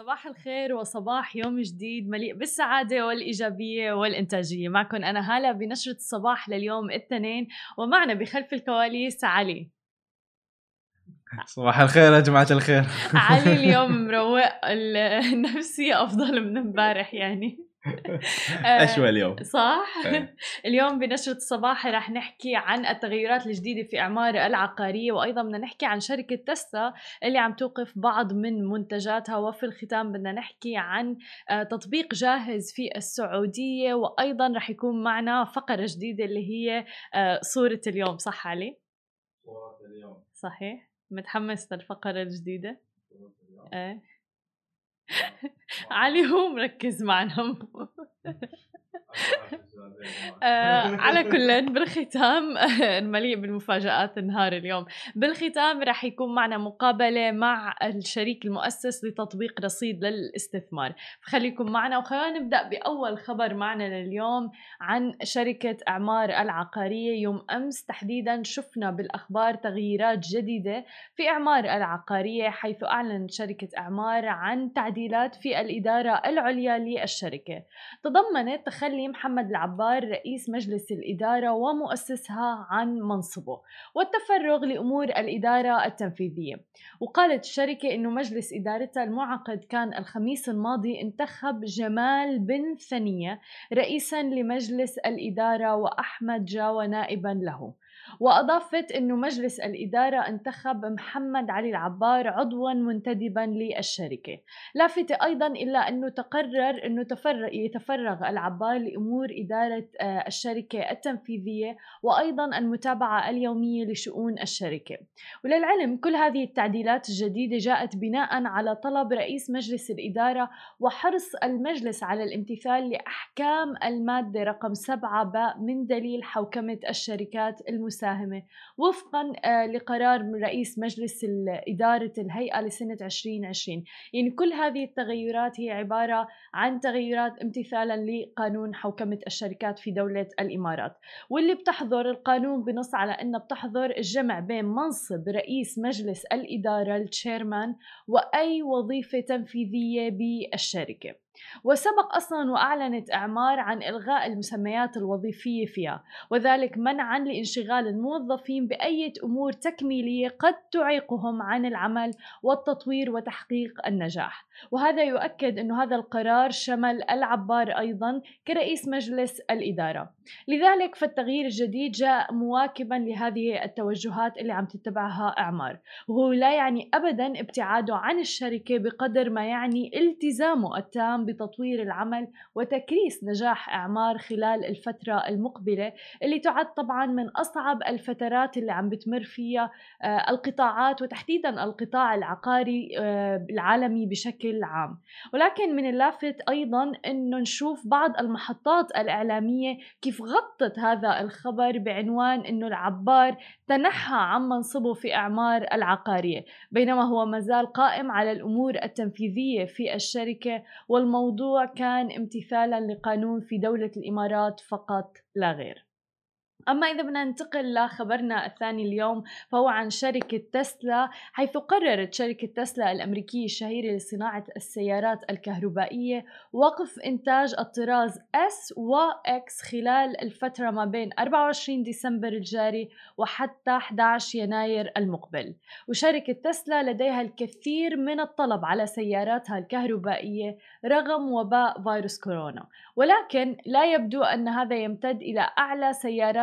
صباح الخير وصباح يوم جديد مليء بالسعادة والإيجابية والإنتاجية. معكم أنا هالة بنشرة الصباح لليوم الاثنين ومعنا بخلف الكواليس علي. صباح الخير يا جماعة الخير. علي اليوم مروق النفسية أفضل من امبارح يعني. اشوى اليوم. صح؟ إيه. اليوم بنشرة الصباح رح نحكي عن التغيرات الجديدة في إعمار العقارية وأيضا بدنا نحكي عن شركة تسلا اللي عم توقف بعض من منتجاتها. وفي الختام بدنا نحكي عن آه، تطبيق جاهز في السعودية وأيضا رح يكون معنا فقرة جديدة اللي هي آه، صورة اليوم. صح علي؟ صورة اليوم. صحيح. متحمس للفقرة الجديدة؟ إيه علي هو مركز معنا. على كل بالختام المليء بالمفاجآت نهار اليوم. بالختام رح يكون معنا مقابلة مع الشريك المؤسس لتطبيق رصيد للاستثمار. فخليكم معنا وخلينا نبدأ بأول خبر معنا لليوم عن شركة أعمار العقارية يوم أمس. تحديدا شفنا بالأخبار تغييرات جديدة في أعمار العقارية حيث أعلنت شركة أعمار عن تعديلات في الإدارة العليا للشركة. تضمنت تخلي محمد العبار رئيس مجلس الإدارة ومؤسسها عن منصبه والتفرغ لأمور الإدارة التنفيذية. وقالت الشركة أنه مجلس إدارتها المعقد كان الخميس الماضي انتخب جمال بن ثنية رئيسا لمجلس الإدارة وأحمد جاوى نائبا له. وأضافت أنه مجلس الإدارة انتخب محمد علي العبار عضوا منتدبا للشركة. لافتة أيضا إلا أنه تقرر أنه تفرغ يتفرغ العبار لأمور إدارة آه، الشركة التنفيذية وأيضا المتابعة اليومية لشؤون الشركة. وللعلم كل هذه التعديلات الجديدة جاءت بناء على طلب رئيس مجلس الإدارة وحرص المجلس على الامتثال لأحكام المادة رقم 7 باء من دليل حوكمة الشركات المساهمة المساهمة. وفقا آه، لقرار من رئيس مجلس إدارة الهيئة لسنة 2020 يعني كل هذه التغيرات هي عبارة عن تغيرات امتثالا لقانون حوكمة الشركات في دولة الإمارات. واللي بتحضر القانون بنص على أنها بتحضر الجمع بين منصب رئيس مجلس الإدارة التشيرمان وأي وظيفة تنفيذية بالشركة. وسبق أصلا وأعلنت إعمار عن إلغاء المسميات الوظيفية فيها وذلك منعا لانشغال الموظفين بأية أمور تكميلية قد تعيقهم عن العمل والتطوير وتحقيق النجاح. وهذا يؤكد أن هذا القرار شمل العبار أيضا كرئيس مجلس الإدارة. لذلك فالتغيير الجديد جاء مواكبا لهذه التوجهات اللي عم تتبعها إعمار. وهو لا يعني أبدا ابتعاده عن الشركة بقدر ما يعني التزامه التام بتطوير العمل وتكريس نجاح إعمار خلال الفترة المقبلة اللي تعد طبعا من أصعب الفترات اللي عم بتمر فيها آه، القطاعات وتحديدا القطاع العقاري آه، العالمي بشكل عام. ولكن من اللافت أيضا أنه نشوف بعض المحطات الإعلامية كيف غطت هذا الخبر بعنوان أنه العبار تنحى عن منصبه في إعمار العقارية. بينما هو مازال قائم على الأمور التنفيذية في الشركة والموضوع كان امتثالا لقانون في دولة الإمارات فقط لا غير. أما إذا بدنا ننتقل لخبرنا الثاني اليوم فهو عن شركة تسلا حيث قررت شركة تسلا الأمريكية الشهيرة لصناعة السيارات الكهربائية وقف إنتاج الطراز S و X خلال الفترة ما بين 24 ديسمبر الجاري وحتى 11 يناير المقبل. وشركة تسلا لديها الكثير من الطلب على سياراتها الكهربائية رغم وباء فيروس كورونا. ولكن لا يبدو أن هذا يمتد إلى أعلى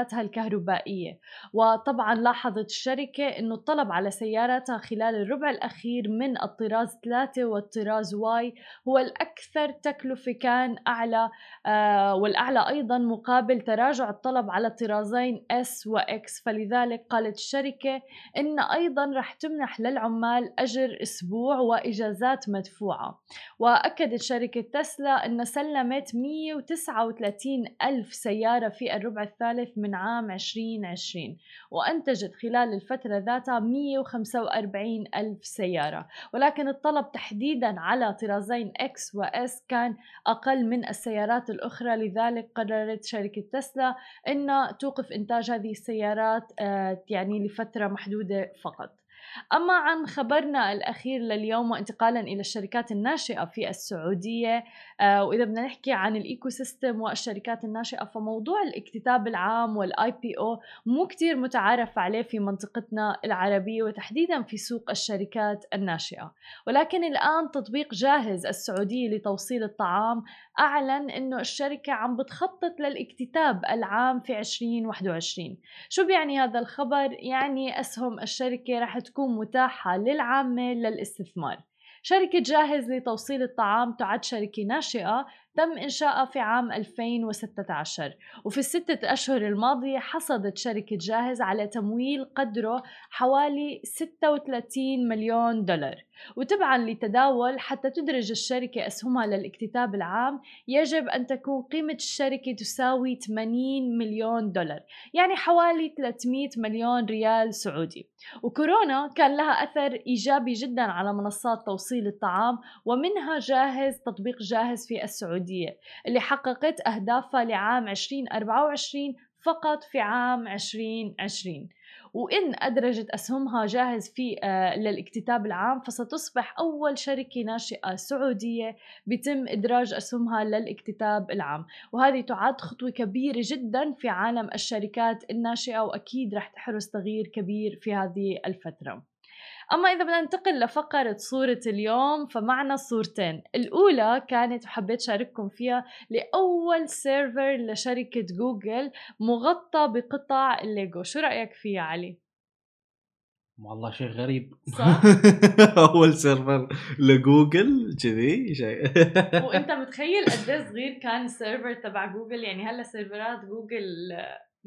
سياراتها الكهربائية وطبعا لاحظت الشركة أنه الطلب على سياراتها خلال الربع الأخير من الطراز 3 والطراز واي هو الأكثر تكلفة كان أعلى آه والأعلى أيضا مقابل تراجع الطلب على طرازين S و X. فلذلك قالت الشركة أن أيضا رح تمنح للعمال أجر أسبوع وإجازات مدفوعة. وأكدت شركة تسلا أن سلمت 100 139 ألف سيارة في الربع الثالث من عام 2020 وأنتجت خلال الفترة ذاتها 145 ألف سيارة. ولكن الطلب تحديدا على طرازين X و S كان أقل من السيارات الأخرى. لذلك قررت شركة تسلا أن توقف إنتاج هذه السيارات آه، يعني لفترة محدودة فقط. أما عن خبرنا الأخير لليوم وانتقالا إلى الشركات الناشئة في السعودية آه، وإذا بدنا نحكي عن ال ecosystem والشركات الناشئة فموضوع الاكتتاب العام وال IPO مو كتير متعارف عليه في منطقتنا العربية وتحديدا في سوق الشركات الناشئة ولكن الآن تطبيق جاهز السعودية لتوصيل الطعام أعلن أنه الشركة عم بتخطط للاكتتاب العام في 2021 شو بيعني هذا الخبر؟ يعني أسهم الشركة رح تكون متاحة للعامة للاستثمار. شركة جاهز لتوصيل الطعام تعد شركة ناشئة تم إنشائها في عام 2016 وفي الستة أشهر الماضية حصدت شركة جاهز على تمويل قدره حوالي 36 مليون دولار. وتبعا لتداول حتى تدرج الشركة أسهمها للاكتتاب العام يجب أن تكون قيمة الشركة تساوي 80 مليون دولار يعني حوالي 300 مليون ريال سعودي. وكورونا كان لها أثر إيجابي جدا على منصات توصيل الطعام ومنها جاهز تطبيق جاهز في السعودية. اللي حققت أهدافها لعام 2024 فقط في عام 2020 وإن أدرجت أسهمها جاهز في آه، للاكتتاب العام فستصبح أول شركة ناشئة سعودية بيتم إدراج أسهمها للاكتتاب العام. وهذه تعد خطوة كبيرة جدا في عالم الشركات الناشئة وأكيد رح تحرز تغيير كبير في هذه الفترة. أما إذا بدنا ننتقل لفقرة صورة اليوم فمعنا صورتين. الأولى كانت وحبيت شارككم فيها لأول سيرفر لشركة جوجل مغطى بقطع الليجو. شو رأيك فيها علي؟ والله شيء غريب. صح؟ أول سيرفر لجوجل كذي شيء. وأنت متخيل قد إيه صغير كان السيرفر تبع جوجل؟ يعني هلا سيرفرات جوجل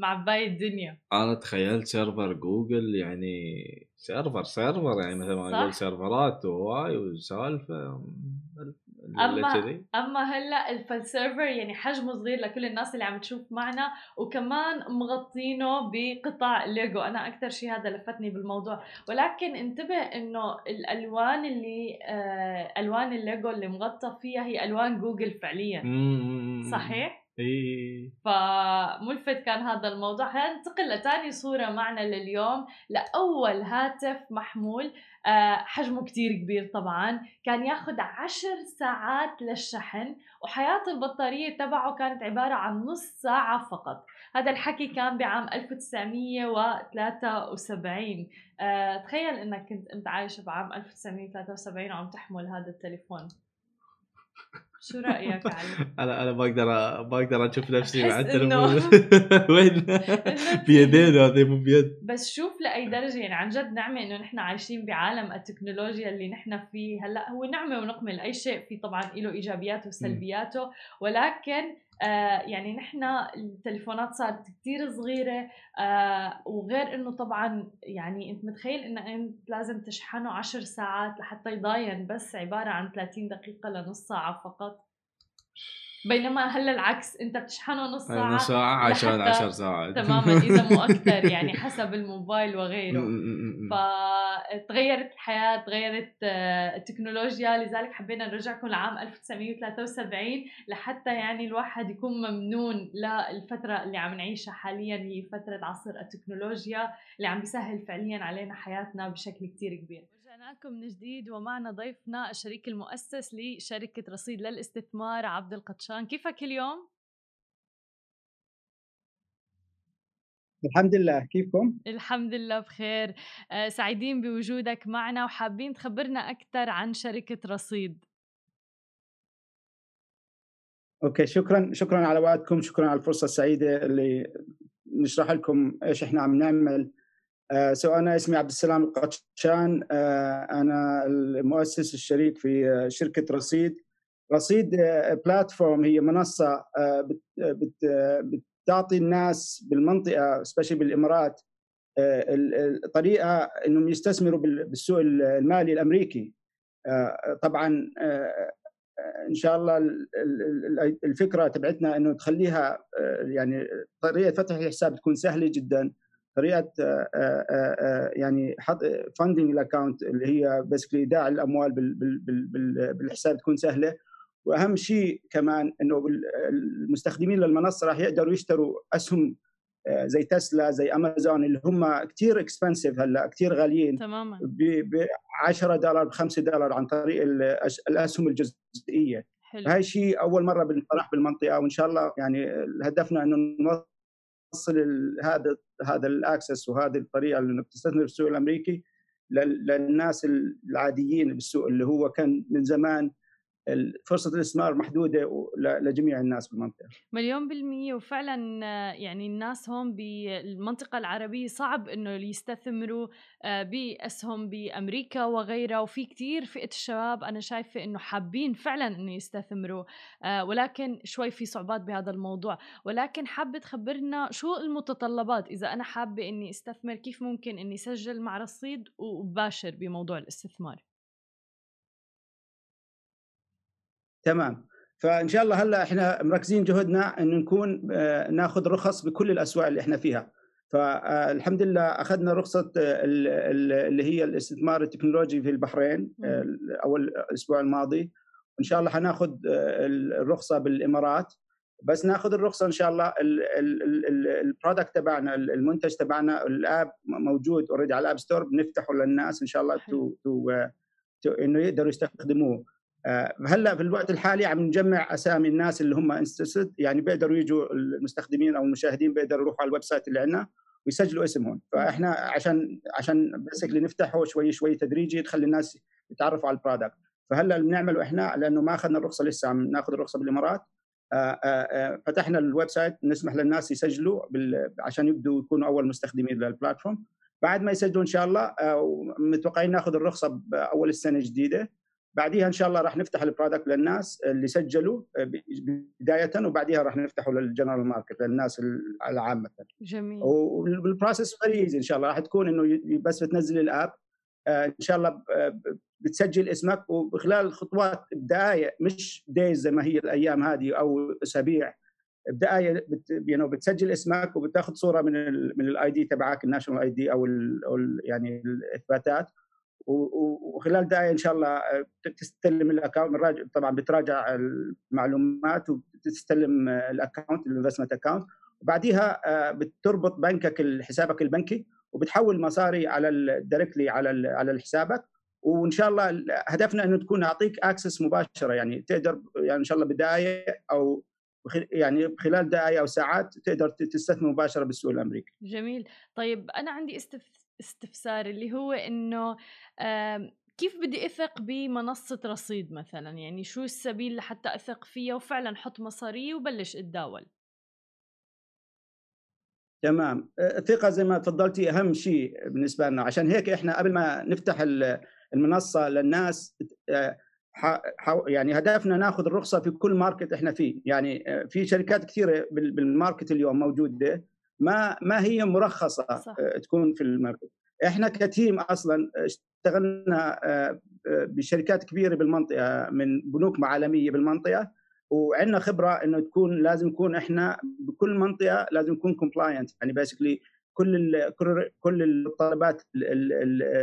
معباية الدنيا. أنا تخيلت سيرفر جوجل يعني سيرفر سيرفر يعني مثل ما نقول سيرفرات وهاي وسالفة أما أما هلأ السيرفر يعني حجمه صغير لكل الناس اللي عم تشوف معنا وكمان مغطينه بقطع ليجو أنا أكثر شيء هذا لفتني بالموضوع. ولكن انتبه إنه الألوان اللي آه ألوان الليجو اللي مغطى فيها هي ألوان جوجل فعليا. صحيح؟ فملفت كان هذا الموضوع. هننتقل لتاني صورة معنا لليوم. لأول هاتف محمول. آه، حجمه كتير كبير طبعا. كان ياخد عشر ساعات للشحن وحياة البطارية تبعه كانت عبارة عن نص ساعة فقط. هذا الحكي كان بعام 1973 أه تخيل إنك كنت أنت عايش بعام 1973 وعم تحمل هذا التليفون. شو رأيك علي؟ أنا أنا بقدر بقدر أشوف نفسي مع التليفون وين؟ بيدين هذه مو بيد. بس شوف لأي درجة يعني عن جد نعمة إنه نحن عايشين بعالم التكنولوجيا اللي نحن فيه. هلأ هو نعمة ونقمل أي شيء. في طبعا له إيجابياته وسلبياته ولكن آه يعني نحن التليفونات صارت كتير صغيرة آه وغير إنه طبعا يعني أنت متخيل انه أنت لازم تشحنه عشر ساعات لحتى يضاين بس عبارة عن 30 دقيقة لنص ساعة فقط. بينما هلا العكس انت بتشحنه نص ساعة نص ساعه عشان 10 ساعات. تماما إذا مو أكثر يعني حسب الموبايل وغيره. فتغيرت الحياة تغيرت آه، التكنولوجيا. لذلك حبينا نرجعكم لعام 1973 لحتى يعني الواحد يكون ممنون للفترة اللي عم نعيشها حاليا هي فترة عصر التكنولوجيا اللي عم بيسهل فعليا علينا حياتنا بشكل كتير كبير. رجعناكم من جديد ومعنا ضيفنا الشريك المؤسس لشركة رصيد للاستثمار عبد القطشان. كيفك اليوم؟ الحمد لله. كيفكم؟ الحمد لله بخير. آه، سعيدين بوجودك معنا وحابين تخبرنا أكثر عن شركة رصيد. okay شكرا شكرا على وقتكم شكرا على الفرصة السعيدة اللي نشرح لكم إيش إحنا عم نعمل. so أنا اسمي عبد السلام القطشان أنا المؤسس الشريك في شركة رصيد. رصيد platform هي منصة بتعطي الناس بالمنطقة especially بالإمارات الطريقة إنهم يستثمروا بالسوق المالي الأمريكي. طبعا إن شاء الله الفكرة تبعتنا إنه تخليها يعني طريقة فتح الحساب تكون سهلة جدا. طريقة آه، آه، آه، يعني حط funding ال account اللي هي basically ايداع الأموال بالحساب تكون سهلة. وأهم شيء كمان إنه المستخدمين للمنصة راح يقدروا يشتروا أسهم زي تسلا زي امازون اللي هم كثير expensive هلأ كثير غاليين. تماما. ب 10 دولار ب 5 دولار عن طريق الأسهم الجزئية. حلو. هاي شيء أول مرة بنطرح بالمنطقة وإن شاء الله يعني هدفنا إنه نوصل هذا هذا ال access وهذه الطريقة اللي بتستثمر في السوق الأمريكي للناس العاديين بالسوق اللي هو كان من زمان فرصة الاستثمار محدودة لجميع الناس بالمنطقة. مليون بالمية. وفعلا يعني الناس هون بالمنطقة العربية صعب إنه يستثمروا آه، بأسهم بأمريكا وغيرها. وفي كتير فئة الشباب أنا شايفة إنه حابين فعلا إنه يستثمروا آه، ولكن شوي في صعوبات بهذا الموضوع. ولكن حابة تخبرنا شو المتطلبات؟ إذا أنا حابة إني أستثمر كيف ممكن إني اسجل مع رصيد وباشر بموضوع الاستثمار؟ تمام. فإن شاء الله هلأ إحنا مركزين جهدنا انه نكون آه، ناخذ رخص بكل الأسواق اللي إحنا فيها. فالحمد لله أخذنا رخصة اللي هي الاستثمار التكنولوجي في البحرين اول الأسبوع الماضي. وان شاء الله حناخذ آه، الرخصة بالإمارات. بس ناخذ الرخصة إن شاء الله ال product تبعنا المنتج تبعنا ال app موجود already على ال App Store بنفتحه للناس إن شاء الله to to إنه يقدروا يستخدموه. آه، هلا في الوقت الحالي عم نجمع أسامي الناس اللي هم interested يعني بيقدروا يجوا المستخدمين أو المشاهدين بيقدروا يروحوا على ال website اللي عندنا ويسجلوا اسمهم فإحنا عشان عشان basically نفتحه شوي شوي تدريجي تخلي الناس يتعرفوا على ال product فهلا اللي بنعمله إحنا لأنه ما أخذنا الرخصة لسه عم ناخذ الرخصة بالإمارات. آه، آه، فتحنا ال website نسمح للناس يسجلوا عشان يبدوا يكونوا أول مستخدمين لل platform بعد ما يسجلوا إن شاء الله متوقعين ناخذ الرخصة بأول السنة الجديدة. بعديها إن شاء الله راح نفتح ال product للناس اللي سجلوا آه، بداية وبعديها راح نفتحه لل general market للناس العامة. جميل. وال process very إن شاء الله راح تكون إنه بس بتنزل ال app. آه، إن شاء الله آه، بتسجل اسمك وبخلال خطوات بدقائق مش days زي ما هي الأيام هذه أو أسابيع بدقائق but يعني بتسجل اسمك وبتاخذ صورة من ال من ال ID تبعك ال national ID أو ال يعني الإثباتات. وخلال دقائق إن شاء الله آه، تستلم ال account طبعا بتراجع المعلومات وتستلم ال account ال investment account وبعديها آه، بتربط بنكك حسابك البنكي وبتحول مصاري على ال directly على على حسابك. وإن شاء الله هدفنا إنه تكون أعطيك access مباشرة. يعني تقدر يعني إن شاء الله بدقائق أو يعني خلال دقائق أو ساعات تقدر تستثمر مباشرة بالسوق الأمريكي. جميل، طيب أنا عندي استفسار اللي هو إنه كيف بدي أثق بمنصة رصيد مثلا؟ يعني شو السبيل لحتى أثق فيها وفعلا أحط مصاري وبلش أتداول؟ تمام. الثقة زي ما تفضلتي أهم شيء بالنسبة لنا. عشان هيك إحنا قبل ما نفتح المنصة للناس يعني هدفنا ناخذ الرخصة في كل market إحنا فيه. يعني في شركات كثيرة بال market اليوم موجودة. ما ما هي مرخصة صح. آه، تكون في ال market إحنا ك team أصلا اشتغلنا آه، آه، بشركات كبيرة بالمنطقة من بنوك عالمية بالمنطقة وعندنا خبرة إنه تكون لازم نكون إحنا بكل منطقة لازم نكون compliant يعني basically كل كل كل الطلبات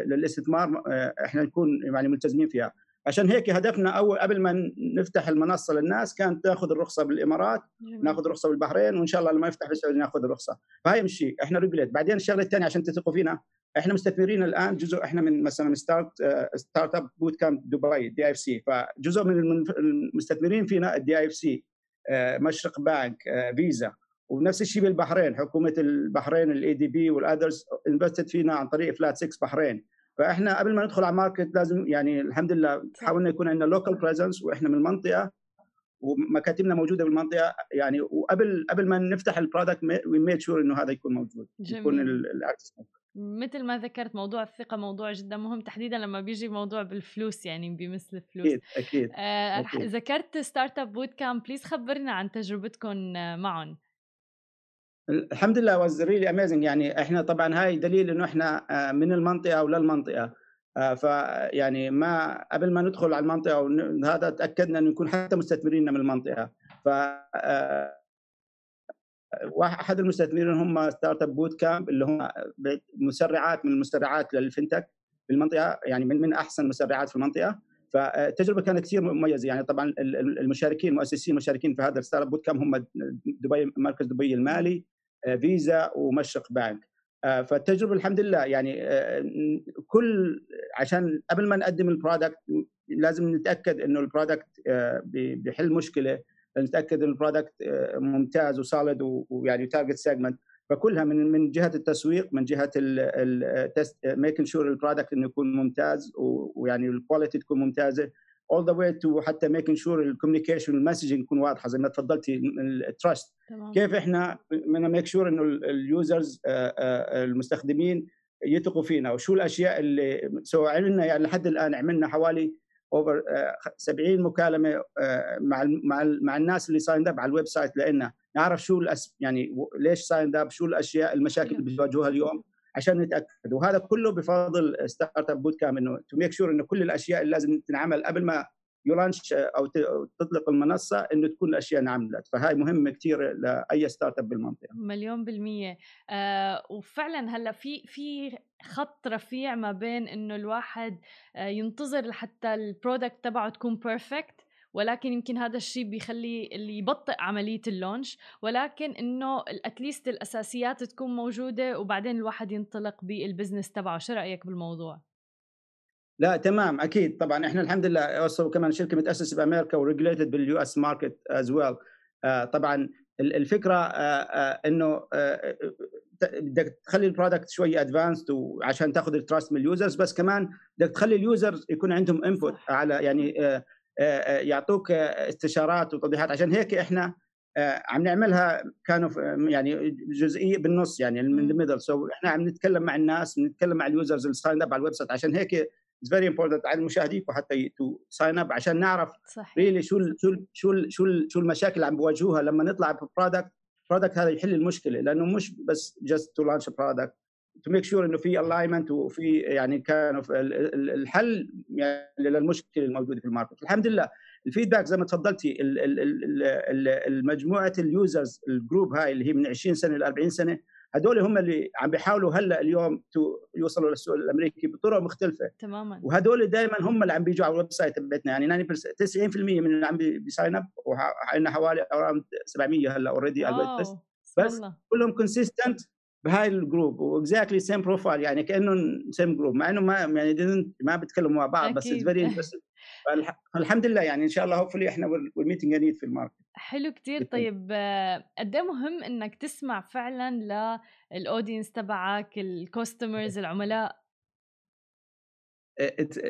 للاستثمار إحنا نكون يعني ملتزمين فيها. عشان هيك هدفنا أول قبل ما نفتح المنصة للناس كانت تاخذ الرخصة بالإمارات ناخذ رخصه بالبحرين وإن شاء الله لما يفتح بالسعودية ناخذ الرخصة. فهي مش شيء إحنا regulated بعدين الشغلة الثانية عشان تثقوا فينا إحنا مستثمرين الآن جزء إحنا من مثلا start Startupbootcamp دبي DIFC فجزء من المستثمرين فينا ال DIFC مشرق بانك فيزا. ونفس الشيء بالبحرين حكومة البحرين ال EDB وال others invested فينا عن طريق فلات 6 بحرين. فإحنا قبل ما ندخل على market لازم يعني الحمد لله حاولنا يكون عندنا local presence وإحنا من المنطقة ومكاتبنا موجودة بالمنطقة. يعني وقبل قبل ما نفتح ال product we made sure إنه هذا يكون موجود جميل. يكون ال access مثل ما ذكرت موضوع الثقة موضوع جدا مهم تحديدا لما بيجي موضوع بالفلوس يعني بمثل الفلوس. أكيد أكيد, آه أكيد. ذكرت Startupbootcamp please خبرنا عن تجربتكم معهم الحمد لله was really amazing يعني إحنا طبعا هاي دليل إنه إحنا آه، من المنطقة وللمنطقه آه، فيعني ما قبل ما ندخل على المنطقة وهذا تأكدنا إنه يكون حتى مستثمرين من المنطقة. ف آه، أحد المستثمرين هم Startupbootcamp اللي هم مسرعات من المسرعات لل fintech في المنطقة. يعني من من أحسن المسرعات في المنطقة. فالتجربه كانت كثير مميزة. يعني طبعا المشاركين المؤسسين المشاركين في هذا ال Startupbootcamp هم دبي مركز دبي المالي. فيزا ومشرق بانك فالتجربة الحمد لله يعني كل عشان قبل ما نقدم ال product لازم نتأكد إنه ال product بيحل مشكلة نتأكد إن ال product ممتاز و solid ويعني target segment فكلها من من جهة التسويق من جهة ال test making sure ال product إنه يكون ممتاز ويعني ال quality تكون ممتازة. All the way to حتى making sure ال communication وال messaging يكون واضحة زي ما تفضلتي ال trust كيف إحنا بدنا make sure إنه ال users المستخدمين يثقوا فينا؟ وشو الأشياء اللي so عملنا يعني لحد الآن عملنا حوالي over 70 مكالمة مع مع مع الناس اللي signed up على ال website لنا نعرف شو الأس يعني ليش signed up شو الأشياء المشاكل اللي بيواجهوها اليوم؟ عشان نتأكد. وهذا كله بفضل Startupbootcamp إنه to make sure إنه كل الأشياء اللي لازم تنعمل قبل ما ي launch أو تطلق المنصة إنه تكون الأشياء انعملت فهاي مهمة كثير لأي startup بالمنطقة. مليون بالمية. آه وفعلا هلأ في في خط رفيع ما بين إنه الواحد آه ينتظر لحتى ال product تبعه تكون perfect ولكن يمكن هذا الشيء بيخلي اللي يبطئ عملية ال launch ولكن إنه at least الأساسيات تكون موجودة وبعدين الواحد ينطلق بال business تبعه. شو رأيك بالموضوع؟ لا تمام أكيد. طبعا إحنا الحمد لله كمان شركة متأسسة بأمريكا و regulated بال US market as well طبعا الفكرة آه آه إنه آه بدك تخلي ال product شوي advanced وعشان تاخذ ال trust من ال users بس كمان بدك تخلي ال users يكون عندهم input على يعني آه، آه، يعطوك استشارات وتوضيحات. عشان هيك إحنا آه، عم نعملها كانوا يعني جزئية بالنص يعني من ال middle so إحنا عم نتكلم مع الناس نتكلم مع ال users اللي sign up على ال website. عشان هيك it's very important على المشاهدين وحتى to sign up عشان نعرف really شو شو شو شو شو المشاكل اللي عم بواجهوها لما نطلع ب product ال product هذا يحل المشكلة لأنه مش بس just to launch product to make sure إنه في alignment وفي يعني كان الحل يعني للمشكلة الموجودة في ال market. الحمد لله. ال feedback زي ما تفضلتي المجموعة ال users ال group هاي اللي هي من 20 سنة ل 40 سنة هدول هم اللي عم بيحاولوا هلأ اليوم يوصلوا للسوق الأمريكي بطرق مختلفة. تماما. وهدول دائما هم اللي عم بيجوا على ال website تبعتنا يعني 90% من اللي عم بي sign up وعندنا حوالي around 700 هلأ already على الويب بس كلهم consistent بهاي ال group و exactly same profile يعني كأنه same group مع إنه ما يعني ما بيتكلموا مع بعض بس it's very فالحمد لله يعني إن شاء الله hopefully إحنا والميتنج في ال market. حلو كتير. طيب قد إيه مهم إنك تسمع فعلا لل audience تبعك ال customers العملاء؟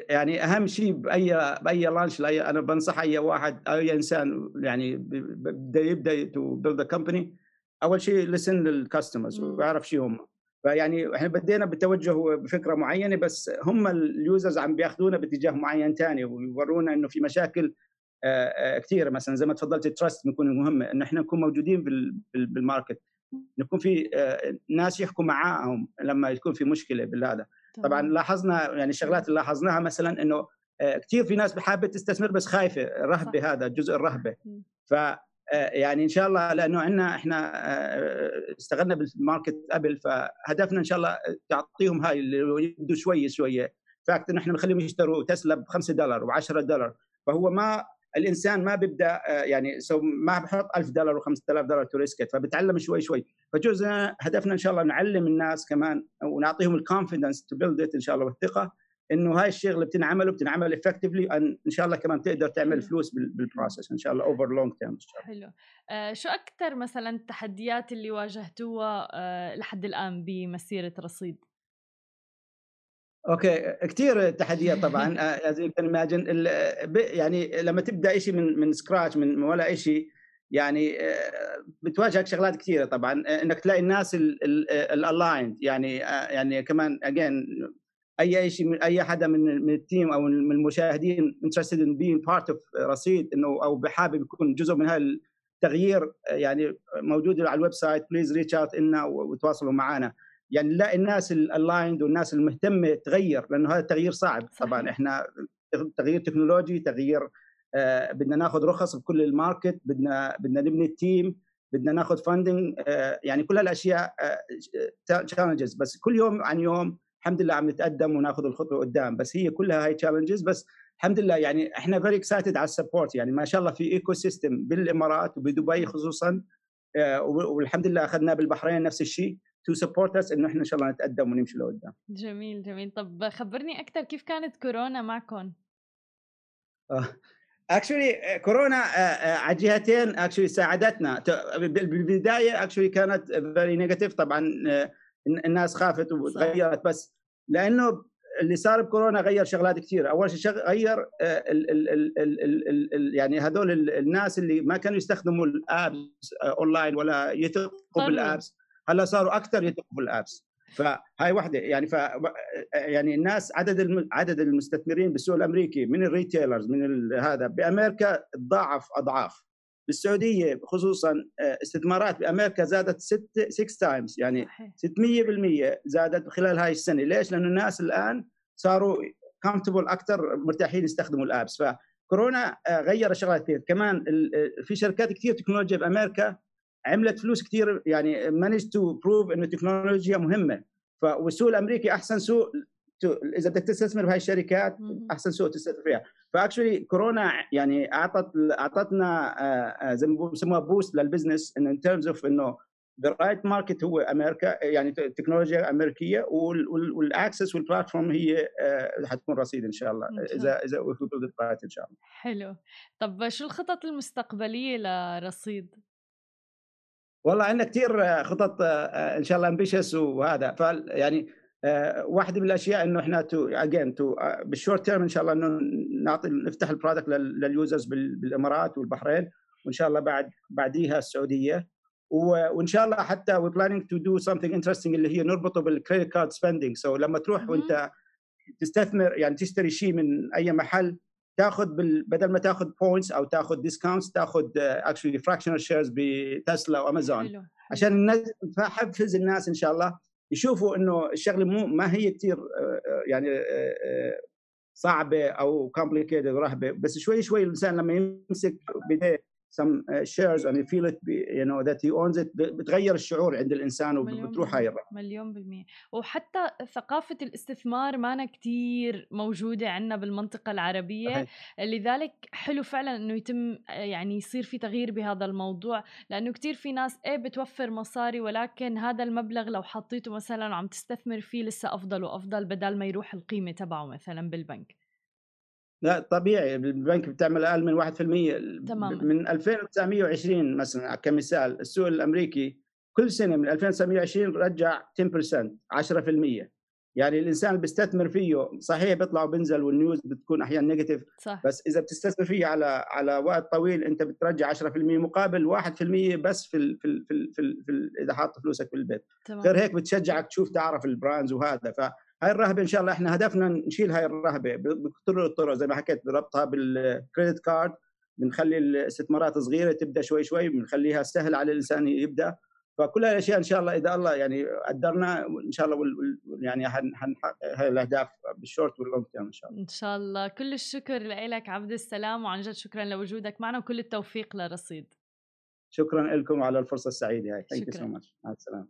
يعني أهم شيء بأي بأي launch أنا بنصح أي واحد أي إنسان يعني بده يبدأ to build company أول شيء listen لل customers ويعرف شو هم. فيعني إحنا بدينا بالتوجه بفكرة معينة بس هم ال users عم بياخذونا باتجاه معين ثاني ويورونا إنه في مشاكل كثيره مثلا زي ما تفضلت ال trust بيكون مهمه إنه إحنا نكون موجودين بال market نكون في ناس يحكوا معاهم لما يكون في مشكلة بالهذا. طبعا لاحظنا يعني الشغلات اللي لاحظناها مثلا إنه كثير في ناس حابه تستثمر بس خايفة الرهبه هذا جزء الرهبة. ف يعني إن شاء الله لأنه عندنا إحنا اشتغلنا بال market قبل فهدفنا إن شاء الله تعطيهم هاي اللي يبدوا شوي شوية. fact إنه إحنا بنخليهم يشتروا تسلا ب 5 دولار و10 دولار. فهو ما الإنسان ما بيبدأ يعني so ما بحط 1000 دولار و5000 دولار to risk it فبتعلم شوي شوي. فجزء هدفنا إن شاء الله نعلم الناس كمان ونعطيهم ال confidence to build إن شاء الله والثقة. إنه هاي الشغله بتنعمل وبتنعمل effectively إن شاء الله كمان تقدر تعمل فلوس بال process إن شاء الله over long term حلو. آه شو أكثر مثلا التحديات اللي واجهتوها آه لحد الآن بمسيرة رصيد؟ okay كثير تحديات طبعا. as you can يعني لما تبدأ شيء من من scratch من ولا شيء يعني آه، بتواجهك شغلات كثيره طبعا. إنك تلاقي الناس ال aligned يعني آه، يعني كمان again أي شيء من أي حدا من من ال team أو من المشاهدين interested in being part of رصيد إنه أو بحابب يكون جزء من هذا التغيير يعني موجود على ال website please reach out لنا وتواصلوا معنا. يعني نلاقي الناس ال aligned والناس المهتمة تغير لأنه هذا التغيير صعب. طبعا إحنا تغيير تكنولوجي تغيير آه بدنا ناخذ رخص بكل ال market بدنا بدنا نبني ال team بدنا ناخذ funding آه يعني كل هالأشياء challenges آه بس كل يوم عن يوم الحمد لله عم نتقدم وناخذ الخطوة قدام بس هي كلها هاي challenges بس الحمد لله يعني إحنا very excited على ال support يعني ما شاء الله في ecosystem بالإمارات وبدبي خصوصا والحمد لله اخذنا بالبحرين نفس الشيء to support us إنه إحنا إن شاء الله نتقدم ونمشي لقدام. جميل جميل. طب خبرني أكثر كيف كانت كورونا معكم؟ actually كورونا على جهتين actually ساعدتنا. بالبداية actually كانت very negative طبعا الناس خافت وتغيرت بس لأنه اللي صار بكورونا غير شغلات كثير أول شيء غير ال ال ال ال ال ال يعني هذول الناس اللي ما كانوا يستخدموا ال apps online ولا يثقوا بال apps. هلأ صاروا أكثر يثقوا بال apps. فهاي وحدة يعني ف يعني الناس عدد عدد المستثمرين بالسوق الأمريكي من ال retailers من هذا بأمريكا تضاعف أضعاف. بالسعودية خصوصا استثمارات بأمريكا زادت 6 6 times يعني 600% زادت خلال هاي السنة. ليش؟ لأنه الناس الآن صاروا comfortable أكثر مرتاحين يستخدموا ال apps. فكورونا غير شغلات كثير. كمان في شركات كثير تكنولوجيا بأمريكا عملت فلوس كثير يعني managed to prove إنه التكنولوجيا مهمة. والسوق الامريكي أحسن سوق إذا بدك تستثمر بهاي الشركات أحسن سوق تستثمر فيها. ف actually كورونا يعني اعطت أعطتنا آه، آه، زي ما بسموها boost لل business in terms of إنه the right market هو أمريكا يعني تكنولوجيا أمريكية وال access وال platform هي آه، حتكون رصيد إن شاء الله. اذا إذا right إن شاء الله. حلو. طب شو الخطط المستقبلية لرصيد؟ والله عندنا كثير خطط إن شاء الله ambitious وهذا. فيعني واحدة من الأشياء إنه إحنا to again to بال short term إن شاء الله إنه نعطي نفتح ال product لل users بالإمارات والبحرين وإن شاء الله بعد بعديها السعودية. وإن شاء الله حتى we planning to do something interesting اللي هي نربطه بال credit card spending so لما تروح وأنت تستثمر يعني تشتري شيء من أي محل تاخذ بدل ما تاخذ points أو تاخذ discounts تاخذ actually fractional shares بتسلا وامازون عشان الناس حفز الناس إن شاء الله يشوفوا إنه الشغلة مو ما هي كثير آه، آه، يعني آه، صعبة أو كومبليكيتد ورهبه بس شوي شوي الإنسان لما يمسك بيديه some uh, shares and you feel it you know that he owns it. بتغير الشعور عند الإنسان وبتروح هاي الرحله مليون بالمية. وحتى ثقافة الاستثمار مانا كتير موجودة عندنا بالمنطقة العربية. صحيح. لذلك حلو فعلا إنه يتم يعني يصير في تغيير بهذا الموضوع. لأنه كتير في ناس إيه بتوفر مصاري ولكن هذا المبلغ لو حطيته مثلا وعم تستثمر فيه لسه أفضل وأفضل بدل ما يروح القيمة تبعه مثلا بالبنك. لا طبيعي. البنك بتعمل أقل من 1% تماما. من 2920 مثلا كمثال السوق الأمريكي كل سنة من 2920 رجع 10% 10% يعني الإنسان اللي بيستثمر فيه صحيح بيطلع وبنزل وال news بتكون أحيانا negative صح. بس إذا بتستثمر فيه على على وقت طويل أنت بترجع 10% مقابل 1% بس في ال في ال في, ال في, ال في ال إذا حاطط فلوسك في البيت. تمام. غير هيك بتشجعك تشوف تعرف ال brands وهذا. ف هاي الرهبة إن شاء الله إحنا هدفنا نشيل هاي الرهبة. بكل الطرق زي ما حكيت بربطها بال credit card بنخلي الاستثمارات صغيرة تبدأ شوي شوي بنخليها سهل على الإنسان يبدأ. فكل الأشياء إن شاء الله إذا الله يعني قدرنا إن شاء الله يعني حنحقق هاي الأهداف بال short وال long term إن شاء الله. إن شاء الله. كل الشكر لك عبد السلام وعن جد شكرا لوجودك معنا وكل التوفيق لرصيد. شكرا لكم على الفرصة السعيدة هاي. thank you so much مع السلامة.